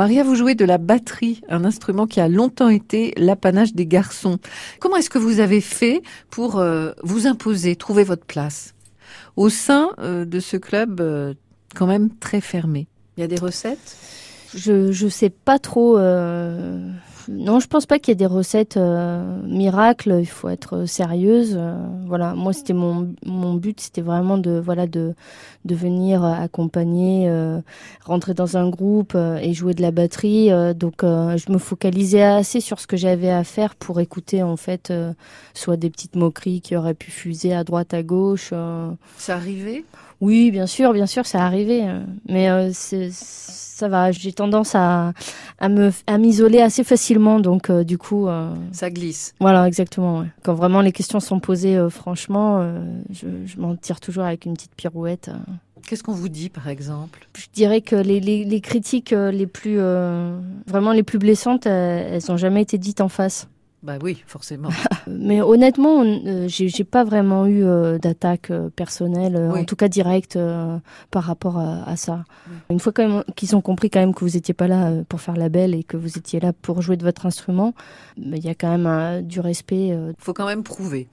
Maria, vous jouez de la batterie, un instrument qui a longtemps été l'apanage des garçons. Comment est-ce que vous avez fait pour euh, vous imposer, trouver votre place au sein euh, de ce club euh, quand même très fermé? Il y a des recettes? Je je sais pas trop. Euh... Non, je pense pas qu'il y ait des recettes euh, miracles. Il faut être sérieuse. Euh, voilà, moi c'était mon mon but, c'était vraiment de voilà de de venir accompagner, euh, rentrer dans un groupe euh, et jouer de la batterie. Euh, donc euh, je me focalisais assez sur ce que j'avais à faire pour écouter en fait euh, soit des petites moqueries qui auraient pu fuser à droite à gauche. Ça arrivait Oui, bien sûr, bien sûr, ça arrivé. euh, Mais euh, c'est- ça va, j'ai tendance à, à me à m'isoler assez facilement. Donc, euh, du coup, euh, Ça glisse. voilà, exactement. ouais. Quand vraiment les questions sont posées, euh, franchement, je, je m'en tire toujours avec une petite pirouette. Qu'est-ce qu'on vous dit, par exemple? Je dirais que les, les, les critiques les plus euh, vraiment les plus blessantes, elles n'ont jamais été dites en face. Bah oui, forcément. Mais honnêtement, on- euh, j'ai pas vraiment eu euh, d'attaque euh, personnelle, euh, Oui. en tout cas directe, euh, par rapport à, à ça. Oui. Une fois qu'ils ont compris quand même que vous étiez pas là pour faire la belle et que vous étiez là pour jouer de votre instrument, bah, il y a quand même du respect. euh. faut quand même prouver.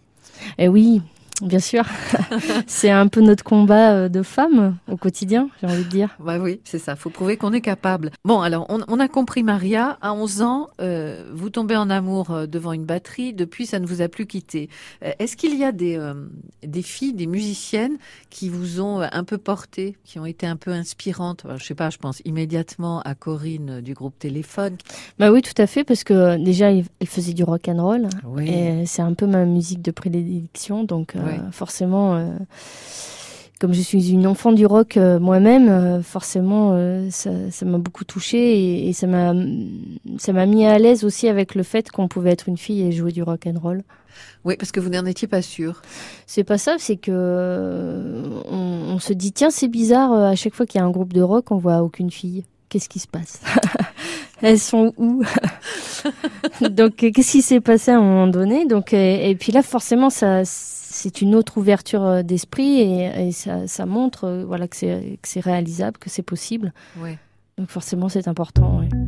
Et oui, bien sûr, c'est un peu notre combat euh, de femmes au quotidien, j'ai envie de dire. Bah oui, c'est ça. Faut prouver qu'on est capable. Bon, alors, on, on a compris, Maria. À 11 ans, euh, vous tombez en amour euh, devant une batterie. Depuis, ça ne vous a plus quitté. Est-ce qu'il y a des, euh, des filles, des musiciennes qui vous ont un peu porté, qui ont été un peu inspirantes? Alors, Je sais pas, je pense immédiatement à Corinne du groupe Téléphone. Bah oui, tout à fait, parce que déjà, il, il faisait du rock and roll. Oui. Et c'est un peu ma musique de prédilection, donc Ouais. forcément, euh, comme je suis une enfant du rock euh, moi-même, euh, forcément, euh, ça ça m'a beaucoup touchée et, et ça m'a ça m'a mis à l'aise aussi avec le fait qu'on pouvait être une fille et jouer du rock and roll. Oui, parce que vous n'en étiez pas sûr. C'est pas ça, c'est que euh, on, on se dit tiens c'est bizarre euh, à chaque fois qu'il y a un groupe de rock on voit aucune fille. Qu'est-ce qui se passe? Elles sont où? Donc euh, qu'est-ce qui s'est passé à un moment donné? Donc et, et puis là forcément ça c'est une autre ouverture euh, d'esprit et, et ça, ça montre euh, voilà que c'est réalisable, que c'est possible. Donc forcément c'est important. ouais.